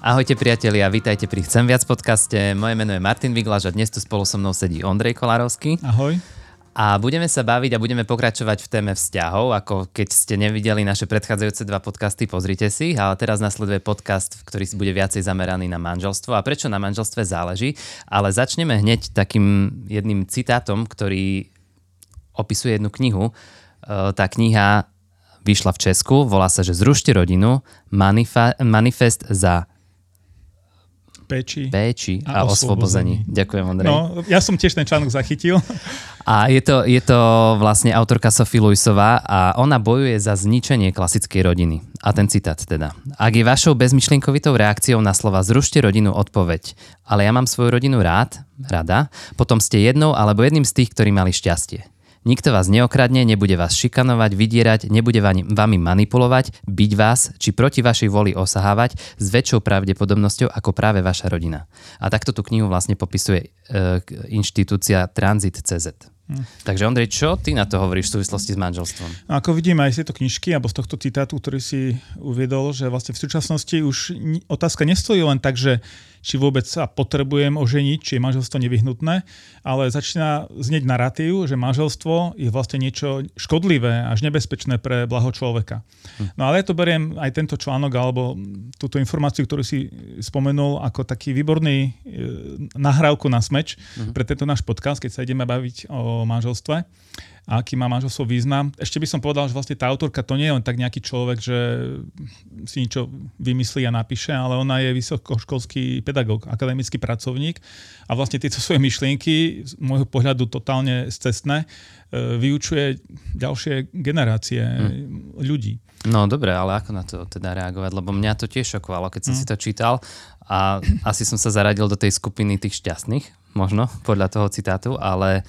Ahojte priatelia, vítajte pri Chcem viac podcaste. Moje meno je Martin Viglaž a dnes tu spolu so mnou sedí Ondrej Kolárovský. Ahoj. A budeme sa baviť a budeme pokračovať v téme vzťahov, ako keď ste nevideli naše predchádzajúce dva podcasty, pozrite si, ale teraz nasleduje podcast, ktorý bude viacej zameraný na manželstvo a prečo na manželstve záleží. Ale začneme hneď takým jedným citátom, ktorý opisuje jednu knihu. E, tá kniha vyšla v Česku, volá sa, že Zrušte rodinu, manifa- manifest za péči, péči a, a osvobození. Ďakujem, Ondrej. No, ja som tiež ten článok zachytil. A je to, je to vlastne autorka Sophie Luisová a ona bojuje za zničenie klasickej rodiny. A ten citát teda. Ak je vašou bezmyšlienkovitou reakciou na slova zrušte rodinu odpoveď, ale ja mám svoju rodinu rád, rada, potom ste jednou alebo jedným z tých, ktorí mali šťastie. Nikto vás neokradne, nebude vás šikanovať, vydierať, nebude vami manipulovať, byť vás či proti vašej voli osahávať s väčšou pravdepodobnosťou ako práve vaša rodina. A takto tú knihu vlastne popisuje e, inštitúcia Transit.cz. Hm. Takže Ondrej, čo ty na to hovoríš v súvislosti s manželstvom? Ako vidíme aj z tejto knižky, alebo z tohto citátu, ktorý si uviedol, že vlastne v súčasnosti už otázka nestojí len tak, že či vôbec sa potrebujem oženiť, či je manželstvo nevyhnutné, ale začína znieť narratív, že manželstvo je vlastne niečo škodlivé až nebezpečné pre blaho človeka. Hm. No ale ja to beriem aj tento článok alebo túto informáciu, ktorú si spomenul ako taký výborný e, nahrávku na smeč hm. pre tento náš podcast, keď sa ideme baviť o manželstve a aký má manželstvo význam. Ešte by som povedal, že vlastne tá autorka to nie je len tak nejaký človek, že si niečo vymyslí a napíše, ale ona je vysokoškolský pedagóg, akademický pracovník a vlastne tieto svoje myšlienky z môjho pohľadu totálne cestné e, vyučuje ďalšie generácie hmm. ľudí. No dobre, ale ako na to teda reagovať? Lebo mňa to tiež šokovalo, keď som hmm. si to čítal a asi som sa zaradil do tej skupiny tých šťastných, možno podľa toho citátu, ale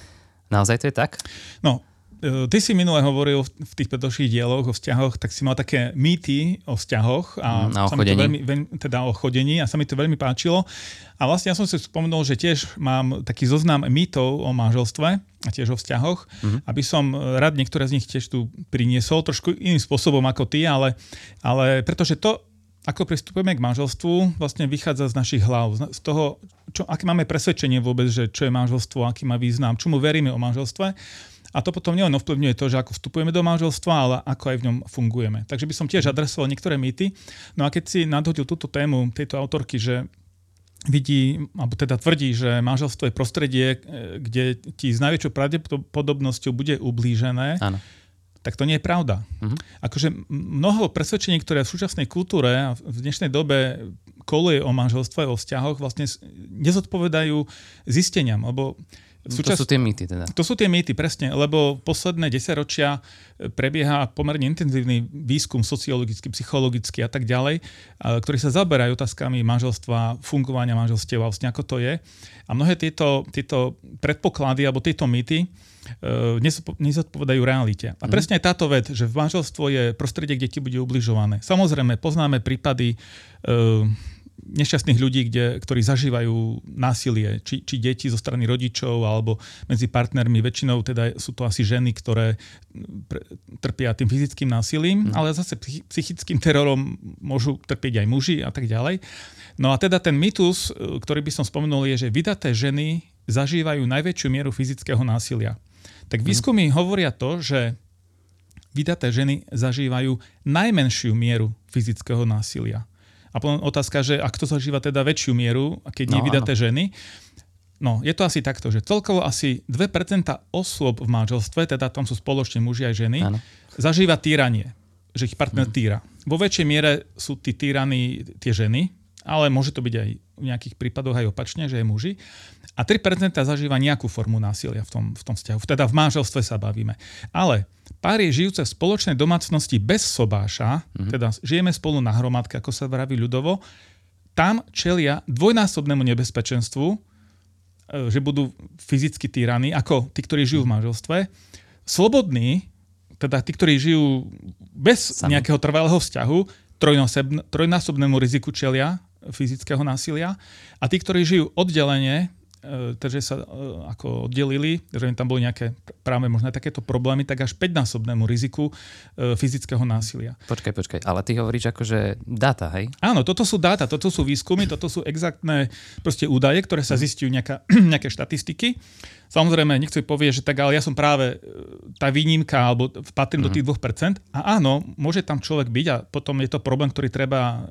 Naozaj to je tak? No, e, ty si minule hovoril v tých predošlých dieloch o vzťahoch, tak si mal také mýty o vzťahoch a mm, sa mi to veľmi, veľmi, teda o chodení a sa mi to veľmi páčilo. A vlastne ja som si spomenul, že tiež mám taký zoznam mýtov o manželstve a tiež o vzťahoch, mm-hmm. aby som rád niektoré z nich tiež tu priniesol, trošku iným spôsobom ako ty, ale, ale pretože to, ako pristupujeme k manželstvu, vlastne vychádza z našich hlav, z toho, čo, aké máme presvedčenie vôbec, že čo je manželstvo, aký má význam, čomu veríme o manželstve. A to potom nielen ovplyvňuje to, že ako vstupujeme do manželstva, ale ako aj v ňom fungujeme. Takže by som tiež adresoval niektoré mýty. No a keď si nadhodil túto tému tejto autorky, že vidí, alebo teda tvrdí, že manželstvo je prostredie, e, kde ti s najväčšou pravdepodobnosťou bude ublížené, Áno tak to nie je pravda. Uh-huh. Akože mnoho presvedčení, ktoré v súčasnej kultúre a v dnešnej dobe koluje o manželstve, o vzťahoch, vlastne nezodpovedajú zisteniam, lebo Súčas... To sú tie mýty teda. To sú tie mýty, presne, lebo posledné desaťročia e, prebieha pomerne intenzívny výskum sociologický, psychologický a tak ďalej, ktorý sa zaberajú otázkami manželstva, fungovania manželstiev a vlastne ako to je. A mnohé tieto, tieto predpoklady alebo tieto mýty e, nezodpovedajú realite. A mhm. presne aj táto vec, že v manželstvo je prostredie, kde ti bude ubližované. Samozrejme, poznáme prípady e, nešťastných ľudí, kde, ktorí zažívajú násilie, či, či deti zo strany rodičov alebo medzi partnermi. Väčšinou teda sú to asi ženy, ktoré pre, trpia tým fyzickým násilím, mm. ale zase psychickým terorom môžu trpieť aj muži a tak ďalej. No a teda ten mýtus, ktorý by som spomenul, je, že vydaté ženy zažívajú najväčšiu mieru fyzického násilia. Tak mhm. výskumy mm. hovoria to, že vydaté ženy zažívajú najmenšiu mieru fyzického násilia. A potom otázka, že ak to zažíva teda väčšiu mieru, keď no, nevydaté ženy, No, je to asi takto, že celkovo asi 2% osôb v manželstve, teda tam sú spoločne muži aj ženy, ano. zažíva týranie, že ich partner mm. týra. Vo väčšej miere sú tí týraní tie ženy, ale môže to byť aj v nejakých prípadoch aj opačne, že je muži. A 3% zažíva nejakú formu násilia v tom, v tom vzťahu. Teda v manželstve sa bavíme. Ale páry žijúce v spoločnej domácnosti bez sobáša, mm-hmm. teda žijeme spolu na hromadke, ako sa vraví ľudovo, tam čelia dvojnásobnému nebezpečenstvu, e, že budú fyzicky týraní, ako tí, ktorí žijú v mhm. manželstve. Slobodní, teda tí, ktorí žijú bez Sami. nejakého trvalého vzťahu, trojnásobnému riziku čelia fyzického násilia. A tí, ktorí žijú oddelenie, takže sa ako oddelili, že tam boli nejaké práve možno takéto problémy, tak až 5-násobnému riziku fyzického násilia. Počkaj, počkaj, ale ty hovoríš akože dáta, hej? Áno, toto sú dáta, toto sú výskumy, toto sú exaktné proste údaje, ktoré sa zistujú nejaká, nejaké štatistiky. Samozrejme, niekto povie, že tak, ale ja som práve tá výnimka, alebo patrím mm-hmm. do tých 2%. A áno, môže tam človek byť a potom je to problém, ktorý treba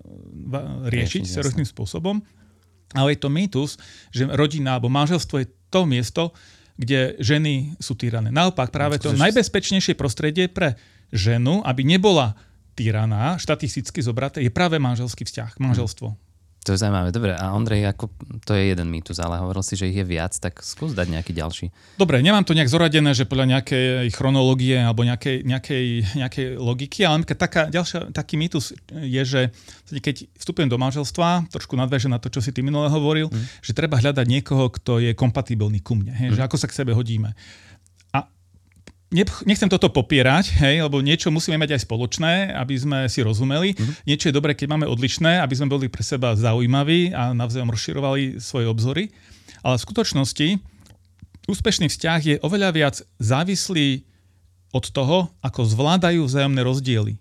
riešiť serióznym spôsobom. Ale je to mýtus, že rodina alebo manželstvo je to miesto, kde ženy sú týrané. Naopak, práve to najbezpečnejšie prostredie pre ženu, aby nebola týraná, štatisticky zobraté, je práve manželský vzťah, manželstvo. To je zaujímavé. Dobre, a Ondrej, ako, to je jeden mýtus, ale hovoril si, že ich je viac, tak skús dať nejaký ďalší. Dobre, nemám to nejak zoradené, že podľa nejakej chronológie alebo nejakej, nejakej, nejakej logiky, ale taká, ďalšia, taký mýtus je, že keď vstupujem do manželstva, trošku nadväže na to, čo si ty minule hovoril, mm. že treba hľadať niekoho, kto je kompatibilný ku mne, hej, mm. že ako sa k sebe hodíme nechcem toto popierať, hej, lebo niečo musíme mať aj spoločné, aby sme si rozumeli. Mm-hmm. Niečo je dobré, keď máme odlišné, aby sme boli pre seba zaujímaví a navzájom rozširovali svoje obzory. Ale v skutočnosti úspešný vzťah je oveľa viac závislý od toho, ako zvládajú vzájomné rozdiely.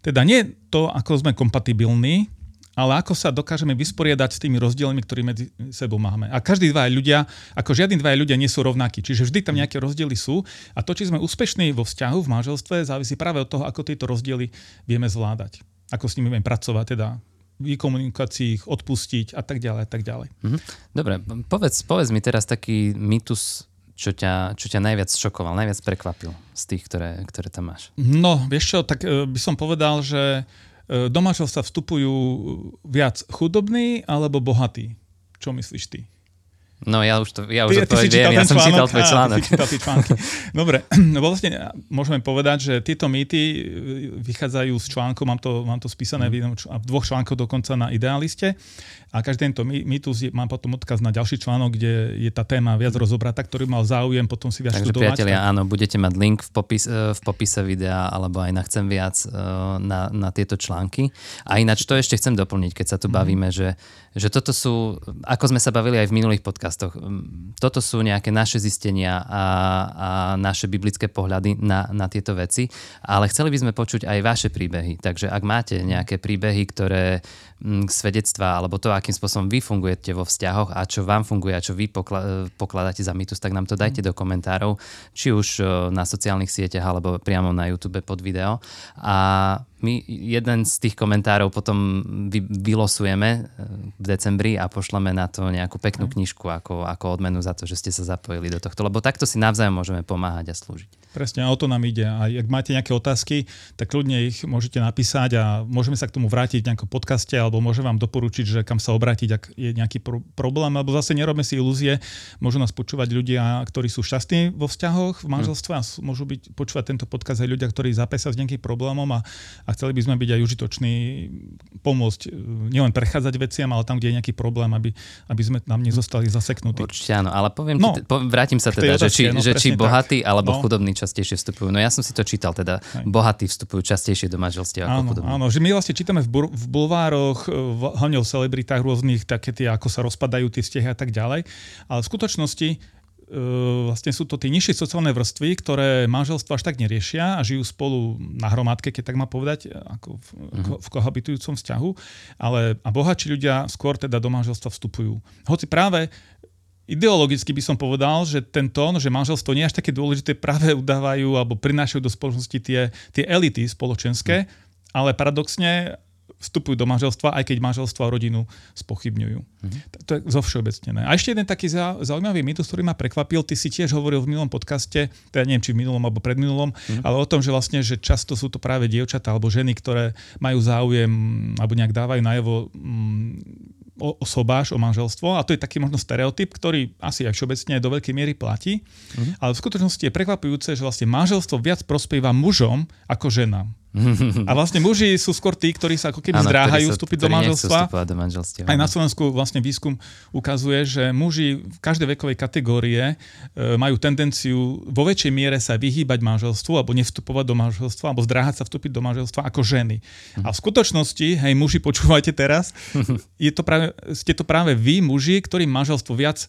Teda nie to, ako sme kompatibilní, ale ako sa dokážeme vysporiadať s tými rozdielmi, ktoré medzi sebou máme. A každý dva ľudia, ako žiadni dva ľudia nie sú rovnakí, čiže vždy tam nejaké rozdiely sú a to, či sme úspešní vo vzťahu, v manželstve, závisí práve od toho, ako tieto rozdiely vieme zvládať. Ako s nimi vieme pracovať, teda vykomunikácii ich odpustiť a tak ďalej a tak ďalej. Mhm. Dobre, povedz, povedz mi teraz taký mýtus, čo ťa, čo ťa najviac šokoval, najviac prekvapil z tých, ktoré, ktoré tam máš. No, vieš čo, tak e, by som povedal, že do manželstva vstupujú viac chudobní alebo bohatí? Čo myslíš ty? No ja už to, ja už ty, ty viem, ja som čítal tvoj článok. Á, články. Dobre, no vlastne môžeme povedať, že tieto mýty e, vychádzajú z článkov, mám to, mám to spísané mm. v dvoch článkoch dokonca na Idealiste a každý tento mýtus mám potom odkaz na ďalší článok, kde je tá téma viac rozobratá, ktorý mal záujem potom si viac Takže študovať. priatelia, áno, budete mať link v, popis, e, v popise videa alebo aj na Chcem viac na, na tieto články. A ináč to ešte chcem doplniť, keď sa tu mm. bavíme, že, že toto sú, ako sme sa bavili aj v minulých podcastoch, podcastoch. Mm, toto sú nejaké naše zistenia a, a naše biblické pohľady na, na tieto veci, ale chceli by sme počuť aj vaše príbehy. Takže ak máte nejaké príbehy, ktoré m, mm, svedectvá, alebo to, akým spôsobom vy fungujete vo vzťahoch a čo vám funguje a čo vy pokla- pokladáte za mýtus, tak nám to dajte do komentárov, či už na sociálnych sieťach alebo priamo na YouTube pod video. A my jeden z tých komentárov potom vy, vylosujeme eh, v decembri a pošleme na to nejakú peknú knižku ako, ako odmenu za to, že ste sa zapojili do tohto, lebo takto si navzájom môžeme pomáhať a slúžiť. Presne, o to nám ide. A ak máte nejaké otázky, tak ľudne ich môžete napísať a môžeme sa k tomu vrátiť v nejakom podcaste alebo môžem vám doporučiť, že kam sa obrátiť, ak je nejaký pro- problém, alebo zase nerobme si ilúzie. Môžu nás počúvať ľudia, ktorí sú šťastní vo vzťahoch, v manželstve a môžu byť, počúvať tento podcast aj ľudia, ktorí zapásia s nejakým problémom a, a chceli by sme byť aj užitoční, pomôcť e, nielen prechádzať veciam, ale tam, kde je nejaký problém, aby, aby sme nám nezostali zaseknutí. Určite áno, ale poviem no, ti, po, vrátim sa teda, že či, no, že či bohatý tak. alebo no. chudobný častejšie vstupujú. No ja som si to čítal, teda Hej. bohatí vstupujú častejšie do manželstiev ako chudobní. Áno, že my vlastne čítame v, bur- v bulvároch, v, hlavne o celebritách rôznych, také tie, ako sa rozpadajú tie vzťahy a tak ďalej. Ale v skutočnosti Uh, vlastne sú to tie nižšie sociálne vrstvy, ktoré manželstvo až tak neriešia a žijú spolu na hromadke, keď tak má povedať, ako v, uh-huh. v kohabitujúcom vzťahu, ale a bohatší ľudia skôr teda do manželstva vstupujú. Hoci práve Ideologicky by som povedal, že ten tón, že manželstvo nie je až také dôležité, práve udávajú alebo prinášajú do spoločnosti tie, tie elity spoločenské, mm. ale paradoxne vstupujú do manželstva, aj keď manželstvo a rodinu spochybňujú. Mm. To je zo všeobecnené. A ešte jeden taký zaujímavý mýtus, ktorý ma prekvapil, ty si tiež hovoril v minulom podcaste, teda neviem, či v minulom alebo predminulom, mm. ale o tom, že vlastne, že často sú to práve dievčatá alebo ženy, ktoré majú záujem alebo nejak dávajú najavo mm, o, o sobáš, o manželstvo a to je taký možno stereotyp, ktorý asi aj všeobecne do veľkej miery platí, mm-hmm. ale v skutočnosti je prekvapujúce, že vlastne manželstvo viac prospieva mužom ako ženám. A vlastne muži sú skôr tí, ktorí sa ako keby ano, zdráhajú vstúpiť do manželstva. do manželstva. Aj na Slovensku vlastne výskum ukazuje, že muži v každej vekovej kategórie e, majú tendenciu vo väčšej miere sa vyhýbať manželstvu alebo nevstupovať do manželstva alebo zdráhať sa vstúpiť do manželstva ako ženy. Mhm. A v skutočnosti, hej muži, počúvajte teraz, je to práve, ste to práve vy, muži, ktorým manželstvo viac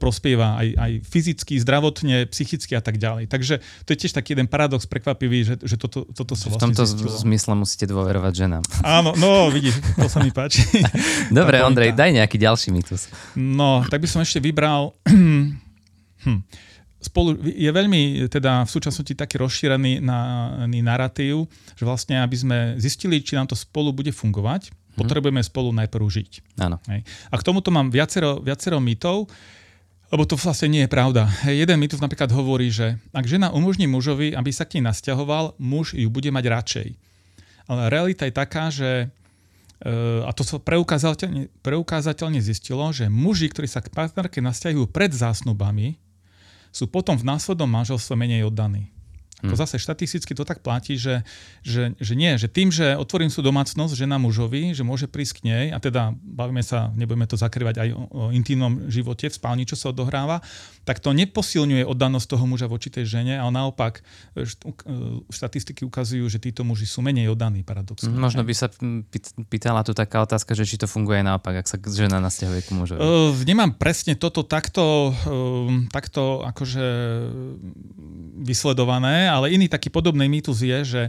prospieva aj, aj fyzicky, zdravotne, psychicky a tak ďalej. Takže to je tiež taký jeden paradox prekvapivý, že, že toto, toto sa vlastne V tomto zistilo. zmysle musíte dôverovať ženám. Áno, no vidíš, to sa mi páči. Dobre, Ondrej, daj nejaký ďalší mýtus. No, tak by som ešte vybral... hm spolu, je veľmi teda v súčasnosti taký rozšírený na, narratív, že vlastne aby sme zistili, či nám to spolu bude fungovať, hmm. potrebujeme spolu najprv žiť. Áno. A k tomuto mám viacero, viacero mýtov, lebo to vlastne nie je pravda. Jeden mýtus napríklad hovorí, že ak žena umožní mužovi, aby sa k nej nasťahoval, muž ju bude mať radšej. Ale realita je taká, že e, a to sa preukázateľne, preukázateľne zistilo, že muži, ktorí sa k partnerke nasťahujú pred zásnubami, sú potom v následnom manželstve menej oddaní. Hmm. zase štatisticky to tak platí, že, že, že nie, že tým, že otvorím sú domácnosť žena mužovi, že môže prísť k nej, a teda bavíme sa, nebudeme to zakrývať aj o, o intimnom živote, v spálni, čo sa odohráva, tak to neposilňuje oddanosť toho muža voči tej žene, ale naopak e, e, štatistiky ukazujú, že títo muži sú menej oddaní paradoxne. Možno by sa pýtala tu taká otázka, že či to funguje naopak, ak sa žena nasťahuje k mužovi. Uh, nemám presne toto takto, uh, takto akože vysledované, ale iný taký podobný mýtus je, že,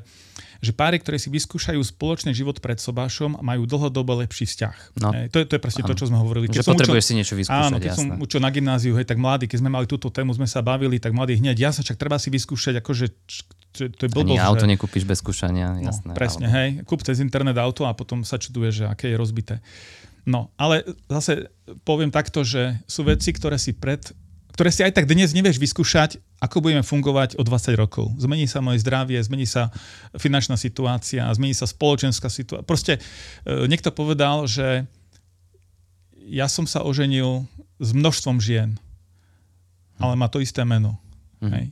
že páry, ktoré si vyskúšajú spoločný život pred sobášom, majú dlhodobo lepší vzťah. No. E, to, je, to je presne áno. to, čo sme hovorili. Keď že potrebuješ učil, si niečo vyskúšať, Áno, keď jasné. som učil na gymnáziu, hej, tak mladí, keď sme mali túto tému, sme sa bavili, tak mladí hneď, jasne, však treba si vyskúšať, akože to je blbosť. Ani auto že... nekúpiš bez skúšania, no, jasné. No, presne, hej, kúp cez internet auto a potom sa čuduje, že aké je rozbité. No, ale zase poviem takto, že sú veci, ktoré si pred ktoré si aj tak dnes nevieš vyskúšať, ako budeme fungovať o 20 rokov. Zmení sa moje zdravie, zmení sa finančná situácia, zmení sa spoločenská situácia. Proste e, niekto povedal, že ja som sa oženil s množstvom žien, ale má to isté meno. Mm. Hej.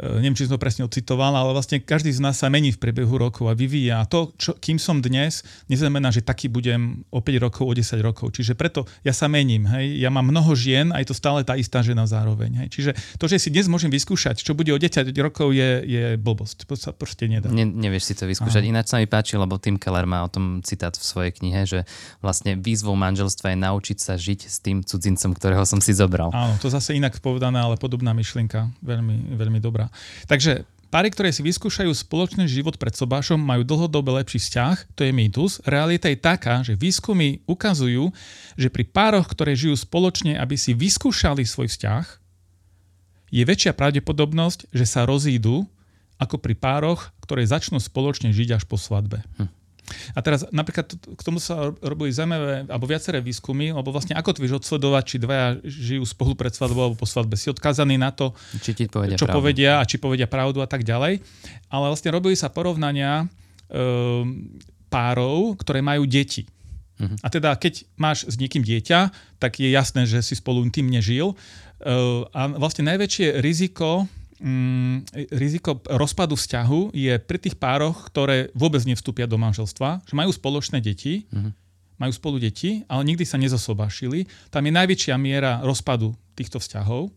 E, neviem, či som to presne ocitoval, ale vlastne každý z nás sa mení v priebehu rokov a vyvíja. A to, čo, kým som dnes, neznamená, že taký budem o 5 rokov, o 10 rokov. Čiže preto ja sa mením. Hej. Ja mám mnoho žien a je to stále tá istá žena zároveň. Hej. Čiže to, že si dnes môžem vyskúšať, čo bude o 10 rokov, je, je blbosť. To sa proste nedá. Ne, nevieš si to vyskúšať. Aha. Ináč sa mi páči, lebo Tim Keller má o tom citát v svojej knihe, že vlastne výzvou manželstva je naučiť sa žiť s tým cudzincom, ktorého som si zobral. Áno, to zase inak povedané, ale podobná myšlienka. Veľmi, veľmi dobrá. Takže Páry, ktoré si vyskúšajú spoločný život pred sobášom, majú dlhodobo lepší vzťah, to je mýtus. Realita je taká, že výskumy ukazujú, že pri pároch, ktoré žijú spoločne, aby si vyskúšali svoj vzťah, je väčšia pravdepodobnosť, že sa rozídu, ako pri pároch, ktoré začnú spoločne žiť až po svadbe. Hm. A teraz napríklad k tomu sa robili zaujímavé, alebo viaceré výskumy, lebo vlastne ako ty vieš odsledovať, či dvaja žijú spolu pred svadbou alebo po svadbe. Si odkázaný na to, či ti povedia čo pravdu. povedia a či povedia pravdu a tak ďalej. Ale vlastne robili sa porovnania e, párov, ktoré majú deti. Uh-huh. A teda keď máš s niekým dieťa, tak je jasné, že si spolu tým nežil. Uh, a vlastne najväčšie riziko mm, riziko rozpadu vzťahu je pri tých pároch, ktoré vôbec nevstúpia do manželstva, že majú spoločné deti, mm-hmm. majú spolu deti, ale nikdy sa nezosobášili. Tam je najväčšia miera rozpadu týchto vzťahov.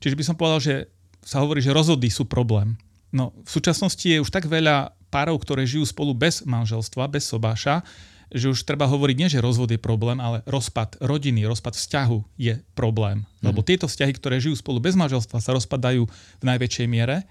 Čiže by som povedal, že sa hovorí, že rozvody sú problém. No, v súčasnosti je už tak veľa párov, ktoré žijú spolu bez manželstva, bez sobáša, že už treba hovoriť nie, že rozvod je problém, ale rozpad rodiny, rozpad vzťahu je problém. Mm. Lebo tieto vzťahy, ktoré žijú spolu bez manželstva, sa rozpadajú v najväčšej miere.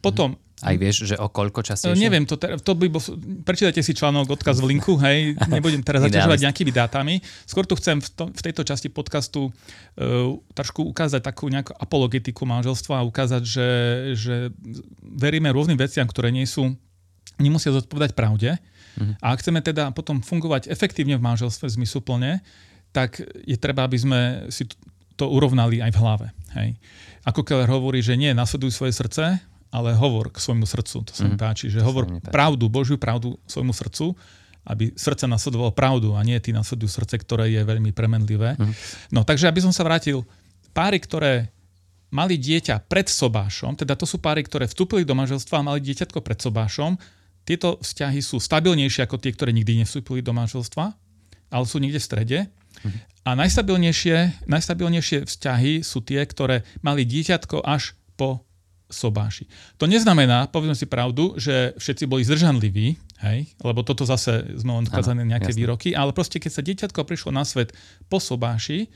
Potom... Mm. Aj vieš, že o koľko častejšie? Neviem, to, to by bol, prečítajte si článok, odkaz v linku, hej, nebudem teraz zaťažovať nejakými dátami. Skôr tu chcem v, to, v tejto časti podcastu uh, trošku ukázať takú nejakú apologetiku manželstva a ukázať, že, že veríme rôznym veciam, ktoré nie sú, nemusia zodpovedať pravde Uh-huh. A ak chceme teda potom fungovať efektívne v manželstve zmysluplne, tak je treba, aby sme si to urovnali aj v hlave. Hej. Ako Keller hovorí, že nie nasleduj svoje srdce, ale hovor k svojmu srdcu. To sa mi mhm. páči, že to hovor pravdu, Božiu pravdu svojmu srdcu, aby srdce nasledovalo pravdu a nie ty nasledujú srdce, ktoré je veľmi premenlivé. Uh-huh. No takže, aby som sa vrátil, páry, ktoré mali dieťa pred sobášom, teda to sú páry, ktoré vstúpili do manželstva a mali dieťatko pred sobášom, tieto vzťahy sú stabilnejšie ako tie, ktoré nikdy nevstúpili do manželstva, ale sú niekde v strede. Mhm. A najstabilnejšie, najstabilnejšie vzťahy sú tie, ktoré mali dieťatko až po sobáši. To neznamená, povedzme si pravdu, že všetci boli zdržanliví, hej, lebo toto zase sme len odkazané nejaké jasne. výroky, ale proste keď sa dieťatko prišlo na svet po sobáši,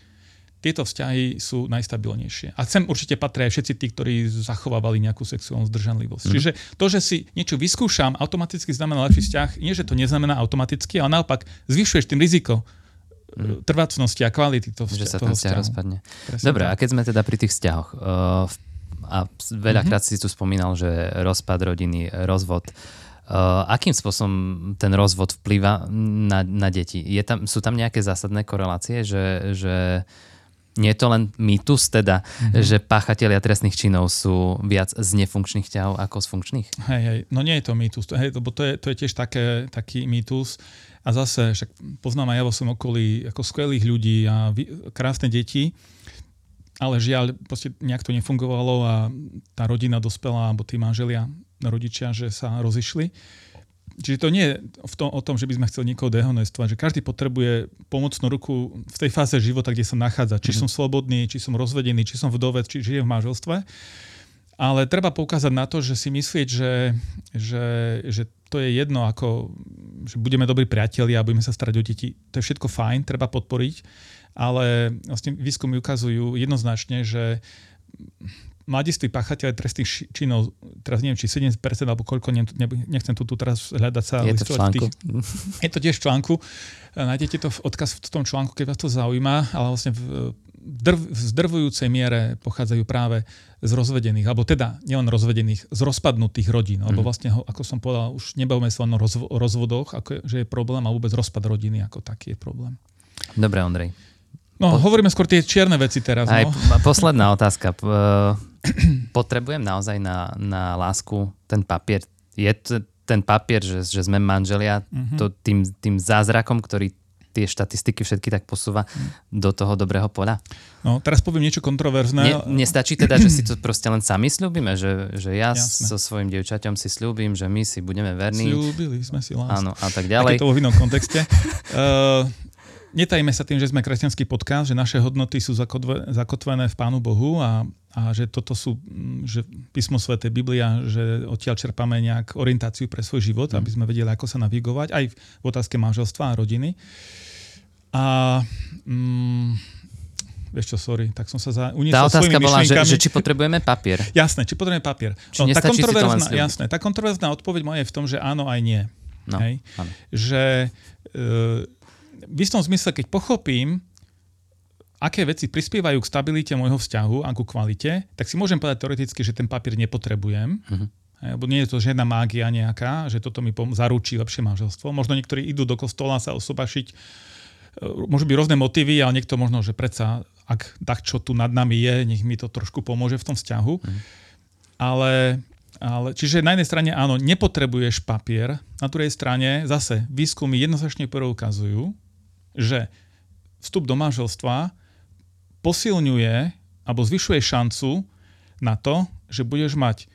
tieto vzťahy sú najstabilnejšie. A sem určite patria aj všetci tí, ktorí zachovávali nejakú sexuálnu zdržanlivosť. Mm. Čiže to, že si niečo vyskúšam, automaticky znamená lepší vzťah. Nie, že to neznamená automaticky, ale naopak zvyšuješ tým riziko mm. trvácnosti a kvality toho, že sa ten vzťah vzťahu. rozpadne. Presne Dobre, tak. a keď sme teda pri tých vzťahoch, uh, a veľakrát mm-hmm. si tu spomínal, že rozpad rodiny, rozvod, Uh, akým spôsobom ten rozvod vplýva na, na deti? Je tam, sú tam nejaké zásadné korelácie, že, že nie je to len mýtus teda, mm-hmm. že páchatelia trestných činov sú viac z nefunkčných ťahov ako z funkčných? Hej, hej, no nie je to mýtus, hej, lebo to je, to je tiež také, taký mýtus. A zase, však poznám aj ja vo svojom okolí ako skvelých ľudí a krásne deti, ale žiaľ, proste nejak to nefungovalo a tá rodina dospela, alebo tí manželia, rodičia, že sa rozišli. Čiže to nie je v tom, o tom, že by sme chceli niekoho dehonestovať, že každý potrebuje pomocnú ruku v tej fáze života, kde sa nachádza. Či mm-hmm. som slobodný, či som rozvedený, či som vdovec, či žijem v manželstve. Ale treba poukázať na to, že si myslieť, že, že, že to je jedno, ako, že budeme dobrí priatelia a budeme sa starať o deti. To je všetko fajn, treba podporiť, ale vlastne výskumy ukazujú jednoznačne, že mladiství páchatelia trestných činov, teraz neviem, či 70% alebo koľko, nechcem tu, tu teraz hľadať sa. Je to v článku. Tých, je to tiež v článku. Nájdete to v odkaz v tom článku, keď vás to zaujíma, ale vlastne v, drv, v zdrvujúcej miere pochádzajú práve z rozvedených, alebo teda nielen rozvedených, z rozpadnutých rodín. Mm. Lebo vlastne, ako som povedal, už nebavíme sa len o, rozvo- o rozvodoch, ako, že je problém, a vôbec rozpad rodiny ako taký je problém. Dobre, Ondrej. No, po... hovoríme skôr tie čierne veci teraz. Aj no. posledná otázka. Potrebujem naozaj na, na lásku ten papier. Je t- ten papier, že, že sme manželia, mm-hmm. to tým, tým zázrakom, ktorý tie štatistiky všetky tak posúva mm. do toho dobrého poľa. No, teraz poviem niečo kontroverzné. Ne, nestačí teda, že si to proste len sami slúbime, že, že ja Jasne. so svojím dievčaťom si slúbim, že my si budeme verní. Slúbili sme si lásku. Áno, a tak ďalej. je to vo inom kontexte. uh, netajme sa tým, že sme kresťanský podcast, že naše hodnoty sú zakotvené v Pánu Bohu a, a že toto sú, mm, že písmo Sveté, Biblia, že odtiaľ čerpame nejak orientáciu pre svoj život, mm. aby sme vedeli, ako sa navigovať, aj v otázke manželstva a rodiny. A mm, Vieš čo, sorry, tak som sa za... Tá otázka bola, že, že či potrebujeme papier. Jasné, či potrebujeme papier. Či no, tá kontroverzná, jasné, tá kontroverzná odpoveď moja je v tom, že áno aj nie. No, Hej? Áno. Že e, v istom zmysle, keď pochopím, aké veci prispievajú k stabilite môjho vzťahu a ku kvalite, tak si môžem povedať teoreticky, že ten papier nepotrebujem. Uh-huh. Lebo nie je to žiadna mágia nejaká, že toto mi pom- zaručí lepšie manželstvo. Možno niektorí idú do kostola sa osobašiť, e, môžu byť rôzne motívy, ale niekto možno, že predsa, ak tak, čo tu nad nami je, nech mi to trošku pomôže v tom vzťahu. Uh-huh. Ale ale, čiže na jednej strane áno, nepotrebuješ papier, na druhej strane zase výskumy jednoznačne preukazujú, že vstup do manželstva posilňuje alebo zvyšuje šancu na to, že budeš mať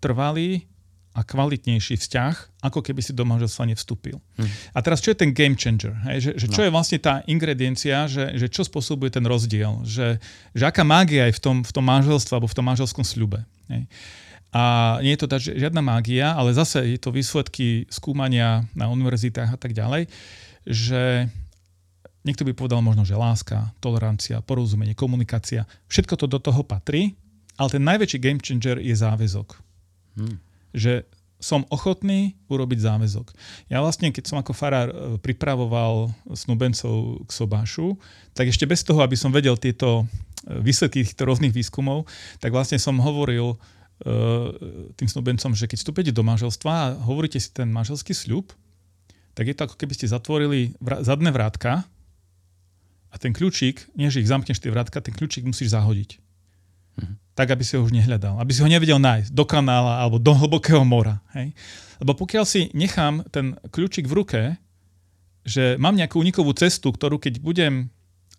trvalý a kvalitnejší vzťah, ako keby si do manželstva nevstúpil. Hm. A teraz, čo je ten game changer? Hej? Že, že čo no. je vlastne tá ingrediencia, že, že čo spôsobuje ten rozdiel? Že, že aká mágia je v tom, v tom manželstve alebo v tom manželskom sľube? Hej? A nie je to tá žiadna mágia, ale zase je to výsledky skúmania na univerzitách a tak ďalej, že Niekto by povedal možno, že láska, tolerancia, porozumenie, komunikácia, všetko to do toho patrí, ale ten najväčší game changer je záväzok. Hmm. Že som ochotný urobiť záväzok. Ja vlastne, keď som ako farár e, pripravoval snubencov k sobášu, tak ešte bez toho, aby som vedel tieto e, výsledky týchto rôznych výskumov, tak vlastne som hovoril uh, tým snubencom, že keď vstúpite do manželstva a hovoríte si ten manželský sľub, tak je to ako keby ste zatvorili zadné vrátka a ten kľúčik, nie že ich zamkneš tie vrátka, ten kľúčik musíš zahodiť. Mhm. Tak, aby si ho už nehľadal. Aby si ho nevedel nájsť do kanála alebo do hlbokého mora. Hej? Lebo pokiaľ si nechám ten kľúčik v ruke, že mám nejakú unikovú cestu, ktorú keď budem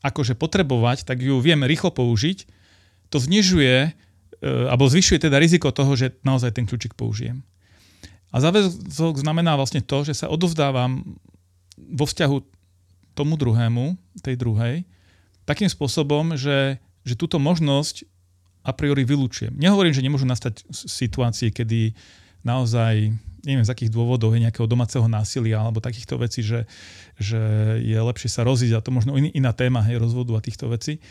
akože potrebovať, tak ju viem rýchlo použiť, to znižuje e, alebo zvyšuje teda riziko toho, že naozaj ten kľúčik použijem. A záväzok znamená vlastne to, že sa odovzdávam vo vzťahu tomu druhému, tej druhej, takým spôsobom, že, že túto možnosť a priori vylúčujem. Nehovorím, že nemôžu nastať situácie, kedy naozaj neviem z akých dôvodov je nejakého domáceho násilia alebo takýchto vecí, že, že je lepšie sa rozísť a to možno in, iná téma, hej, rozvodu a týchto vecí.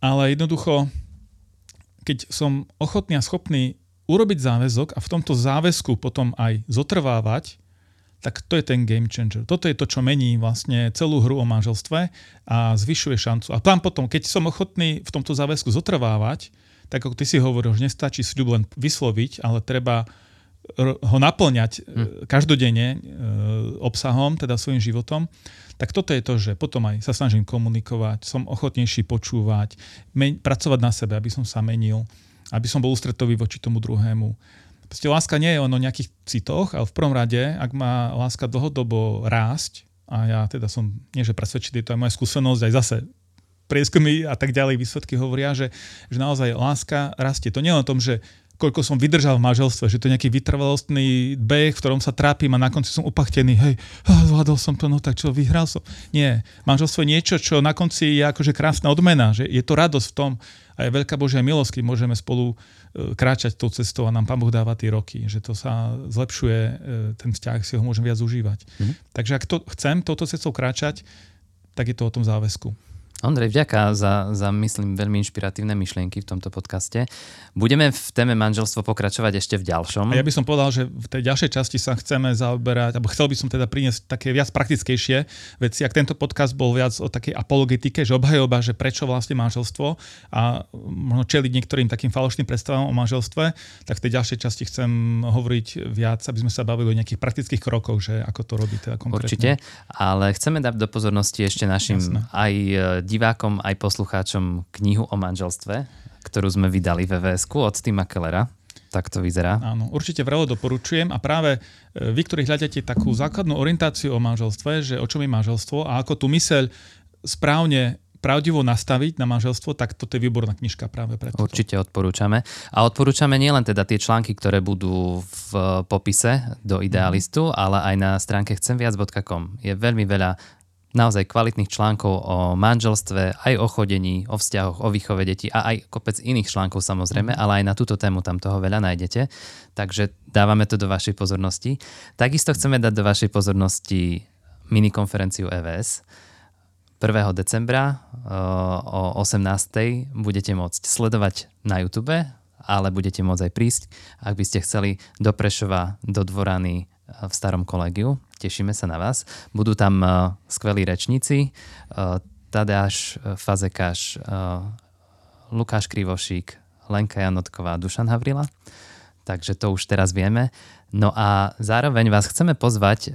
Ale jednoducho, keď som ochotný a schopný urobiť záväzok a v tomto záväzku potom aj zotrvávať, tak to je ten game changer. Toto je to, čo mení vlastne celú hru o manželstve a zvyšuje šancu. A tam potom, keď som ochotný v tomto záväzku zotrvávať, tak ako ty si hovoril, že nestačí sľub len vysloviť, ale treba ho naplňať hm. každodenne e, obsahom, teda svojim životom, tak toto je to, že potom aj sa snažím komunikovať, som ochotnejší počúvať, pracovať na sebe, aby som sa menil, aby som bol ústretový voči tomu druhému Proste láska nie je o nejakých citoch, ale v prvom rade, ak má láska dlhodobo rásť, a ja teda som, nie že presvedčený, to je moja skúsenosť, aj zase prieskumy a tak ďalej, výsledky hovoria, že, že naozaj láska rastie. To nie je o tom, že koľko som vydržal v manželstve, že to je nejaký vytrvalostný beh, v ktorom sa trápim a na konci som upachtený, hej, zvládol som to, no tak čo, vyhral som. Nie, manželstvo je niečo, čo na konci je akože krásna odmena, že je to radosť v tom a je veľká Božia milosť, keď môžeme spolu e, kráčať tou cestou a nám Pán Boh dáva tie roky, že to sa zlepšuje, e, ten vzťah si ho môžem viac užívať. Mm-hmm. Takže ak to chcem touto cestou kráčať, tak je to o tom záväzku. Ondrej, vďaka za, za, myslím, veľmi inšpiratívne myšlienky v tomto podcaste. Budeme v téme manželstvo pokračovať ešte v ďalšom. A ja by som povedal, že v tej ďalšej časti sa chceme zaoberať, alebo chcel by som teda priniesť také viac praktickejšie veci. Ak tento podcast bol viac o takej apologetike, že obhajoba, že prečo vlastne manželstvo a možno čeliť niektorým takým falošným predstavám o manželstve, tak v tej ďalšej časti chcem hovoriť viac, aby sme sa bavili o nejakých praktických krokoch, že ako to robí teda konkrétne. Určite, ale chceme dať do pozornosti ešte našim Jasne. aj divákom aj poslucháčom knihu o manželstve, ktorú sme vydali v vvs od Tima Kellera. Tak to vyzerá. Áno, určite vrelo doporučujem a práve e, vy, ktorí hľadáte takú základnú orientáciu o manželstve, že o čom je manželstvo a ako tú myseľ správne pravdivo nastaviť na manželstvo, tak toto je výborná knižka práve pre toto. Určite odporúčame. A odporúčame nielen teda tie články, ktoré budú v popise do Idealistu, ale aj na stránke chcemviac.com. Je veľmi veľa naozaj kvalitných článkov o manželstve, aj o chodení, o vzťahoch, o výchove detí a aj kopec iných článkov samozrejme, mhm. ale aj na túto tému tam toho veľa nájdete. Takže dávame to do vašej pozornosti. Takisto chceme dať do vašej pozornosti minikonferenciu EVS. 1. decembra o 18. budete môcť sledovať na YouTube, ale budete môcť aj prísť, ak by ste chceli do Prešova, do Dvorany v starom kolegiu. Tešíme sa na vás. Budú tam uh, skvelí rečníci. Uh, Tadeáš uh, Fazekáš, Lukáš Krivošík, Lenka Janotková, Dušan Havrila. Takže to už teraz vieme. No a zároveň vás chceme pozvať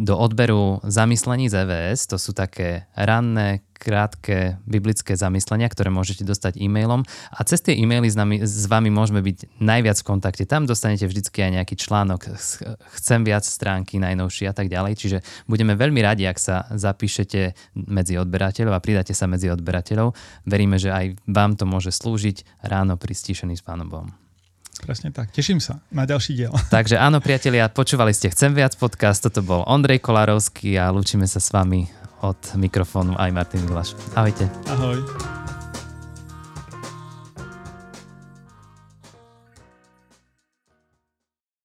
do odberu zamyslení z EVS. To sú také ranné, krátke biblické zamyslenia, ktoré môžete dostať e-mailom. A cez tie e-maily s, nami, s vami môžeme byť najviac v kontakte. Tam dostanete vždycky aj nejaký článok, chcem viac stránky najnovšie a tak ďalej. Čiže budeme veľmi radi, ak sa zapíšete medzi odberateľov a pridáte sa medzi odberateľov. Veríme, že aj vám to môže slúžiť ráno pri stíšení s Pánom Bohom. Presne tak. Teším sa na ďalší diel. Takže áno, priatelia, počúvali ste Chcem viac podcast. Toto bol Ondrej Kolárovský a lúčime sa s vami od mikrofónu aj Martin Milaš. Ahojte. Ahoj.